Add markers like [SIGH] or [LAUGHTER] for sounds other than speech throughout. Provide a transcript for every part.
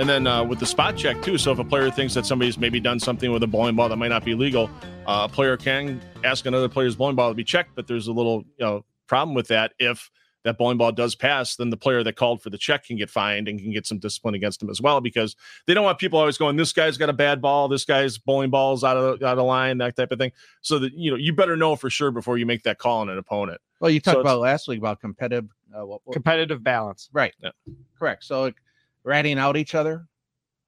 And then uh, with the spot check too. So if a player thinks that somebody's maybe done something with a bowling ball that might not be legal, uh, a player can ask another player's bowling ball to be checked. But there's a little you know problem with that. If that bowling ball does pass, then the player that called for the check can get fined and can get some discipline against him as well because they don't want people always going, "This guy's got a bad ball. This guy's bowling balls out of out of line," that type of thing. So that you know you better know for sure before you make that call on an opponent. Well, you talked So about last week about competitive, uh, what, what- competitive balance. right? Yeah. Correct. So like, ratting out each other,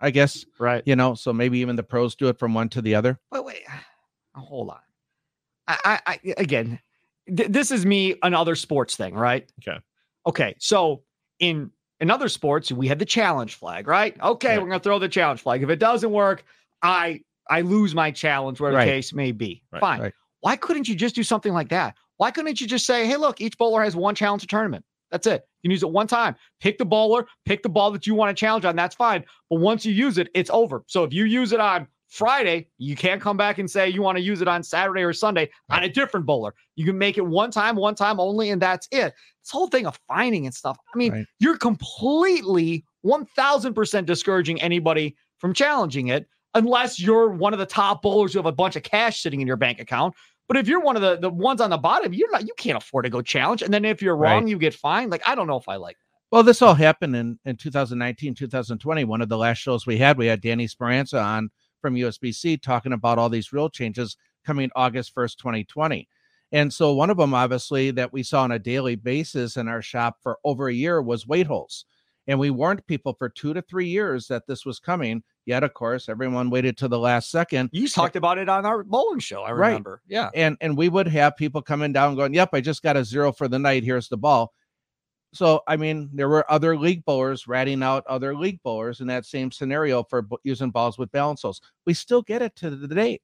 I guess Right. you know. So maybe even the pros do it from one to the other. Wait, [SIGHS] wait. Hold on. I, I, I again, th- this is me another sports thing, right? Okay. Okay. So in in other sports, we have the challenge flag, right? Okay, Right. we're gonna throw the challenge flag. If it doesn't work, I I lose my challenge, whatever Right. the case may be. Right. Fine. Right. Why couldn't you just do something like that? Why couldn't you just say, hey, look, each bowler has one challenge a tournament? That's it. You can use it one time. Pick the bowler, pick the ball that you want to challenge on. That's fine. But once you use it, it's over. So if you use it on Friday, you can't come back and say you want to use it on Saturday or Sunday on a different bowler. You can make it one time, one time only, and that's it. This whole thing of finding and stuff. I mean, Right. you're completely 1000% discouraging anybody from challenging it unless you're one of the top bowlers who have a bunch of cash sitting in your bank account. But if you're one of the, the ones on the bottom, you're not you can't afford to go challenge. And then if you're wrong, Right. you get fined. Like I don't know if I like Well, this all happened in in 2019, 2020. One of the last shows we had, we had Danny Speranza on from USBC talking about all these rule changes coming August 1st, 2020. And so one of them, obviously, that we saw on a daily basis in our shop for over a year was weight holes. And we warned people for two to three years that this was coming. Yet, of course, everyone waited to the last second. You talked about it on our bowling show. I Right. remember. Yeah. and and we would have people coming down going, "Yep, I just got a zero for the night. Here's the ball." So I mean, there were other league bowlers ratting out other league bowlers in that same scenario for b- using balls with balance holes. We still get it to the date,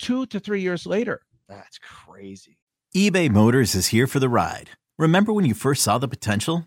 two to three years later. That's crazy. eBay Motors is here for the ride. Remember when you first saw the potential?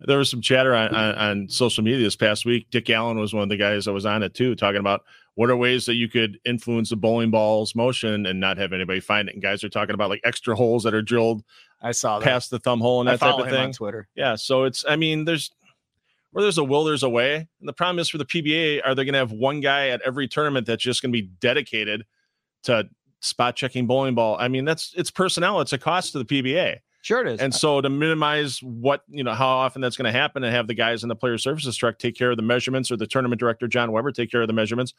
There was some chatter on, on, on social media this past week. Dick Allen was one of the guys that was on it too, talking about what are ways that you could influence the bowling ball's motion and not have anybody find it. And guys are talking about like extra holes that are drilled I saw that. past the thumb hole and that type of him on thing. Twitter. Yeah. So it's, I mean, there's where there's a will, there's a way. And the problem is for the PBA, are they going to have one guy at every tournament that's just going to be dedicated to spot checking bowling ball? I mean, that's it's personnel, it's a cost to the PBA. Sure it is. And so to minimize what, you know, how often that's going to happen and have the guys in the player services truck take care of the measurements or the tournament director, John Weber, take care of the measurements,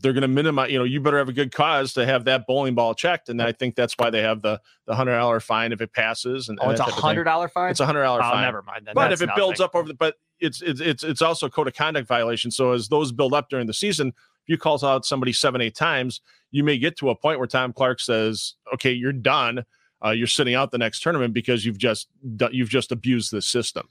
they're going to minimize, you know, you better have a good cause to have that bowling ball checked. And I think that's why they have the, the hundred dollar fine if it passes. And, oh, and it's a type of thing. hundred dollar fine. It's a hundred dollar oh, fine. never mind. Then. But if it builds up over the, but it's, it's, it's, it's also code of conduct violation. So as those build up during the season, if you calls out somebody seven, eight times, you may get to a point where Tom Clark says, "Okay, you're done. Uh, you're sitting out the next tournament because you've just you've just abused the system."